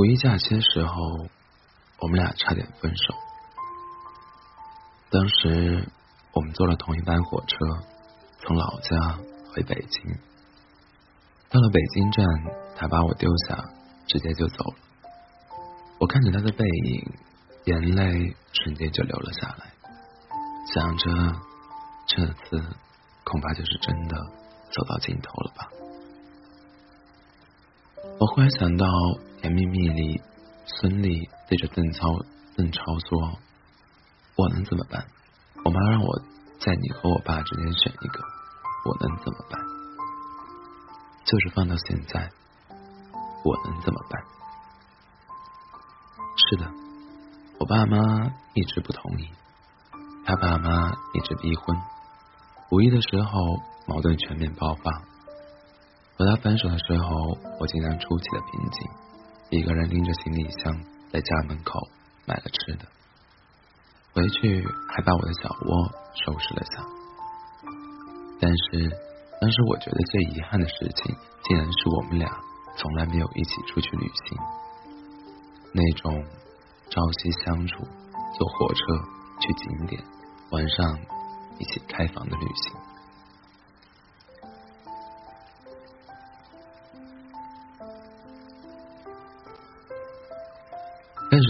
五一假期的时候，我们俩差点分手。当时我们坐了同一班火车，从老家回北京。到了北京站，他把我丢下，直接就走了。我看着他的背影，眼泪瞬间就流了下来，想着这次恐怕就是真的走到尽头了吧。我忽然想到《甜蜜蜜》里孙俪对着邓超邓超说：“我能怎么办？我妈让我在你和我爸之间选一个，我能怎么办？”就是放到现在，我能怎么办？是的，我爸妈一直不同意，他爸妈一直逼婚。五一的时候，矛盾全面爆发。和他分手的时候，我竟然出奇的平静，一个人拎着行李箱在家门口买了吃的，回去还把我的小窝收拾了下。但是。当时我觉得最遗憾的事情，竟然是我们俩从来没有一起出去旅行。那种朝夕相处、坐火车去景点、晚上一起开房的旅行。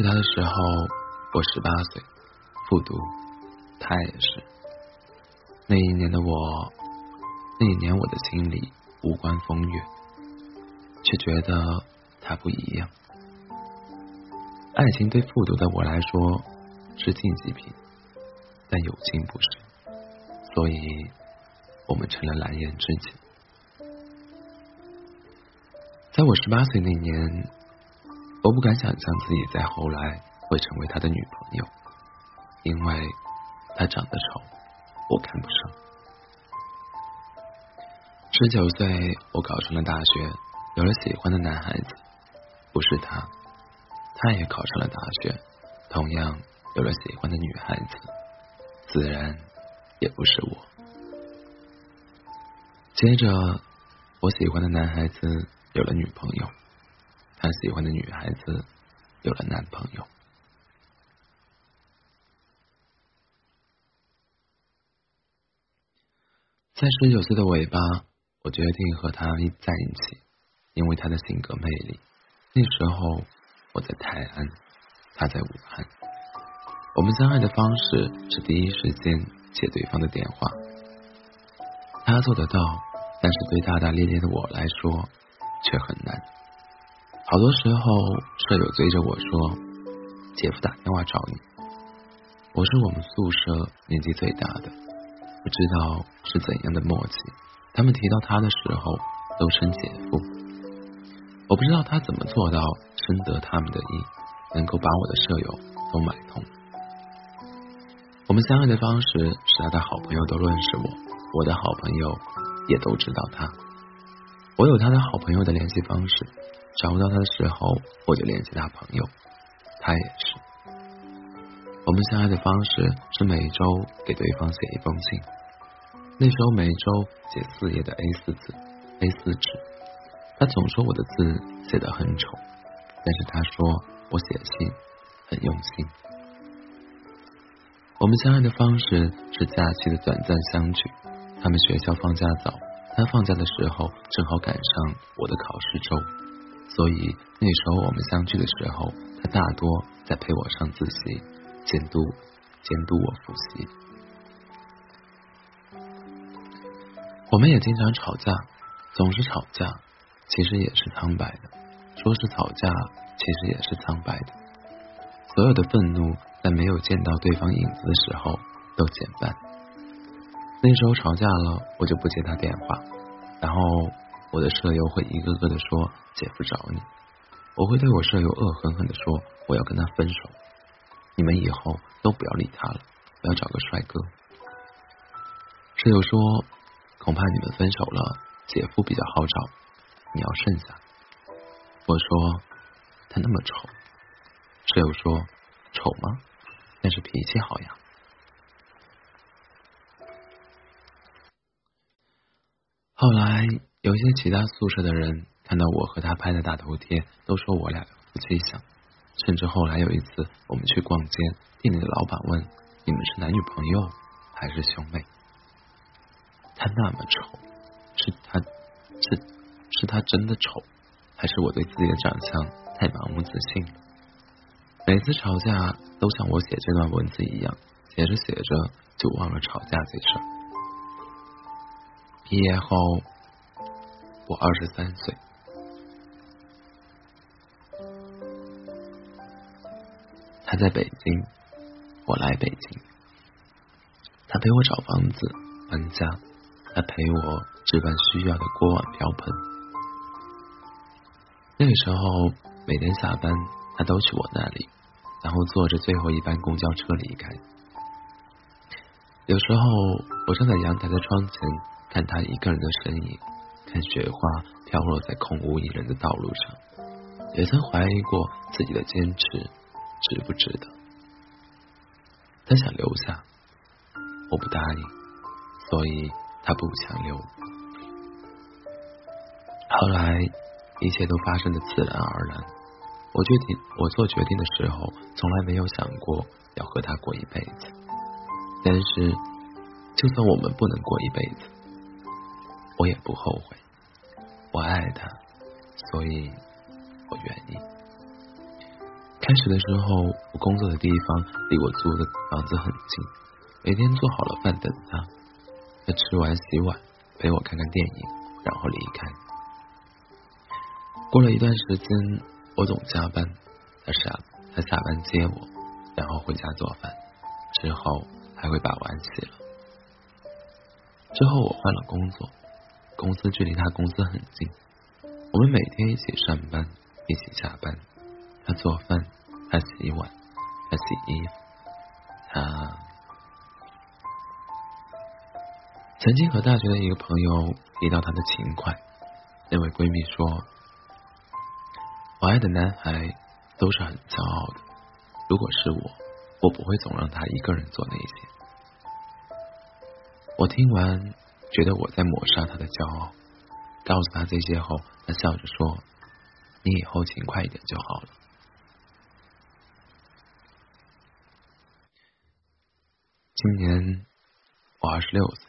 识他的时候，我十八岁，复读，他也是。那一年的我。那一年，我的心里无关风月，却觉得他不一样。爱情对复读的我来说是禁忌品，但友情不是，所以我们成了蓝颜知己。在我十八岁那年，我不敢想象自己在后来会成为他的女朋友，因为他长得丑，我看不上。十九岁，我考上了大学，有了喜欢的男孩子，不是他，他也考上了大学，同样有了喜欢的女孩子，自然也不是我。接着，我喜欢的男孩子有了女朋友，他喜欢的女孩子有了男朋友，在十九岁的尾巴。我决定和他在一起，因为他的性格魅力。那时候我在泰安，他在武汉。我们相爱的方式是第一时间接对方的电话。他做得到，但是对大大咧咧的我来说却很难。好多时候，舍友追着我说：“姐夫打电话找你。”我是我们宿舍年纪最大的，不知道是怎样的默契。他们提到他的时候，都称姐夫。我不知道他怎么做到深得他们的意，能够把我的舍友都买通。我们相爱的方式是他的好朋友都认识我，我的好朋友也都知道他。我有他的好朋友的联系方式，找不到他的时候，我就联系他朋友。他也是。我们相爱的方式是每周给对方写一封信。那时候每周写四页的 A 四纸，A 四纸，他总说我的字写得很丑，但是他说我写信很用心。我们相爱的方式是假期的短暂相聚。他们学校放假早，他放假的时候正好赶上我的考试周，所以那时候我们相聚的时候，他大多在陪我上自习，监督监督我复习。我们也经常吵架，总是吵架，其实也是苍白的。说是吵架，其实也是苍白的。所有的愤怒在没有见到对方影子的时候都减半。那时候吵架了，我就不接他电话，然后我的舍友会一个个的说姐夫找你，我会对我舍友恶狠狠的说我要跟他分手，你们以后都不要理他了，我要找个帅哥。舍友说。恐怕你们分手了，姐夫比较好找，你要慎下。我说他那么丑，舍友说丑吗？但是脾气好呀。后来有些其他宿舍的人看到我和他拍的大头贴，都说我俩夫妻相。甚至后来有一次，我们去逛街，店里的老板问：“你们是男女朋友还是兄妹？”他那么丑，是他，是是他真的丑，还是我对自己的长相太盲目自信了？每次吵架都像我写这段文字一样，写着写着就忘了吵架这事。毕业后，我二十三岁。他在北京，我来北京。他陪我找房子、搬家，他陪我置办需要的锅碗瓢盆。那个时候，每天下班，他都去我那里，然后坐着最后一班公交车离开。有时候，我站在阳台的窗前，看他一个人的身影，看雪花飘落在空无一人的道路上，也曾怀疑过自己的坚持。值不值得？他想留下，我不答应，所以他不强留。后来一切都发生的自然而然。我决定，我做决定的时候，从来没有想过要和他过一辈子。但是，就算我们不能过一辈子，我也不后悔。我爱他，所以我愿意。开始的时候，我工作的地方离我租的房子很近，每天做好了饭等他，他吃完洗碗，陪我看看电影，然后离开。过了一段时间，我总加班，他下他下班接我，然后回家做饭，之后还会把碗洗了。之后我换了工作，公司距离他公司很近，我们每天一起上班，一起下班。他做饭，他洗碗，他洗衣服。他曾经和大学的一个朋友提到他的勤快，那位闺蜜说：“我爱的男孩都是很骄傲的，如果是我，我不会总让他一个人做那些。”我听完，觉得我在抹杀他的骄傲。告诉他这些后，他笑着说：“你以后勤快一点就好了。”今年我二十六岁，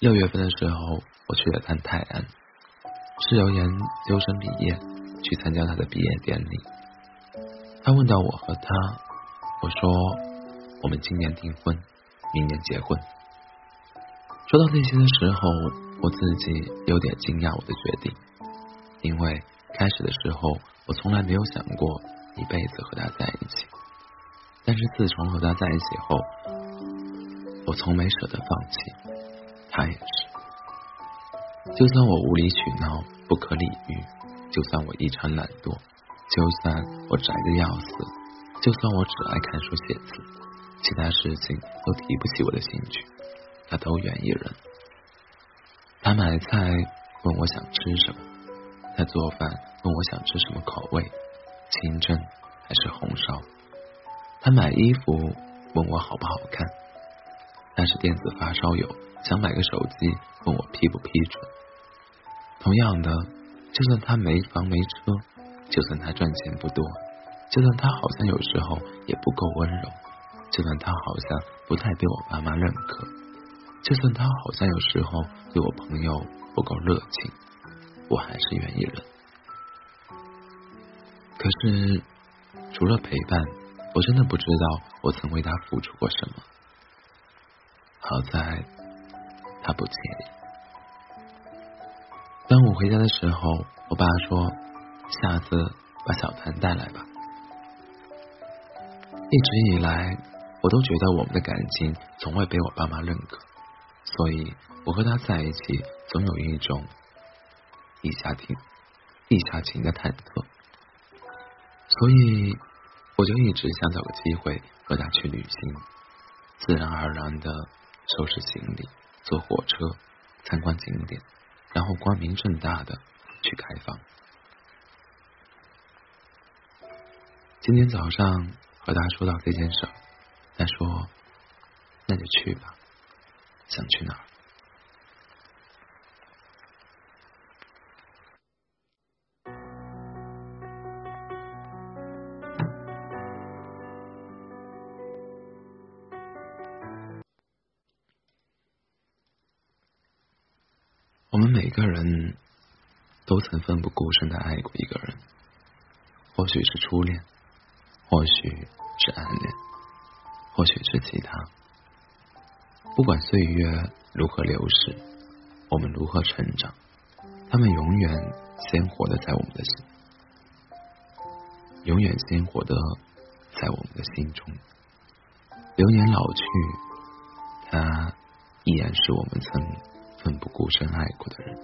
六月份的时候，我去了趟泰安，是由研究生毕业去参加他的毕业典礼。他问到我和他，我说我们今年订婚，明年结婚。说到这些的时候，我自己有点惊讶我的决定，因为开始的时候我从来没有想过一辈子和他在一起，但是自从和他在一起后。我从没舍得放弃，他也是。就算我无理取闹、不可理喻，就算我异常懒惰，就算我宅的要死，就算我只爱看书写字，其他事情都提不起我的兴趣，他都愿意忍。他买菜问我想吃什么，他做饭问我想吃什么口味，清蒸还是红烧。他买衣服问我好不好看。他是电子发烧友想买个手机，问我批不批准。同样的，就算他没房没车，就算他赚钱不多，就算他好像有时候也不够温柔，就算他好像不太被我爸妈认可，就算他好像有时候对我朋友不够热情，我还是愿意忍。可是，除了陪伴，我真的不知道我曾为他付出过什么。好在他不介意。当我回家的时候，我爸说：“下次把小谭带来吧。”一直以来，我都觉得我们的感情从未被我爸妈认可，所以我和他在一起总有一种地下情、地下情的忐忑，所以我就一直想找个机会和他去旅行，自然而然的。收拾行李，坐火车参观景点，然后光明正大的去开房。今天早上和他说到这件事，他说：“那就去吧，想去哪儿。我们每个人都曾奋不顾身的爱过一个人，或许是初恋，或许是暗恋，或许是其他。不管岁月如何流逝，我们如何成长，他们永远鲜活的在我们的心，永远鲜活的在我们的心中。流年老去，他依然是我们曾奋不顾身爱过的人。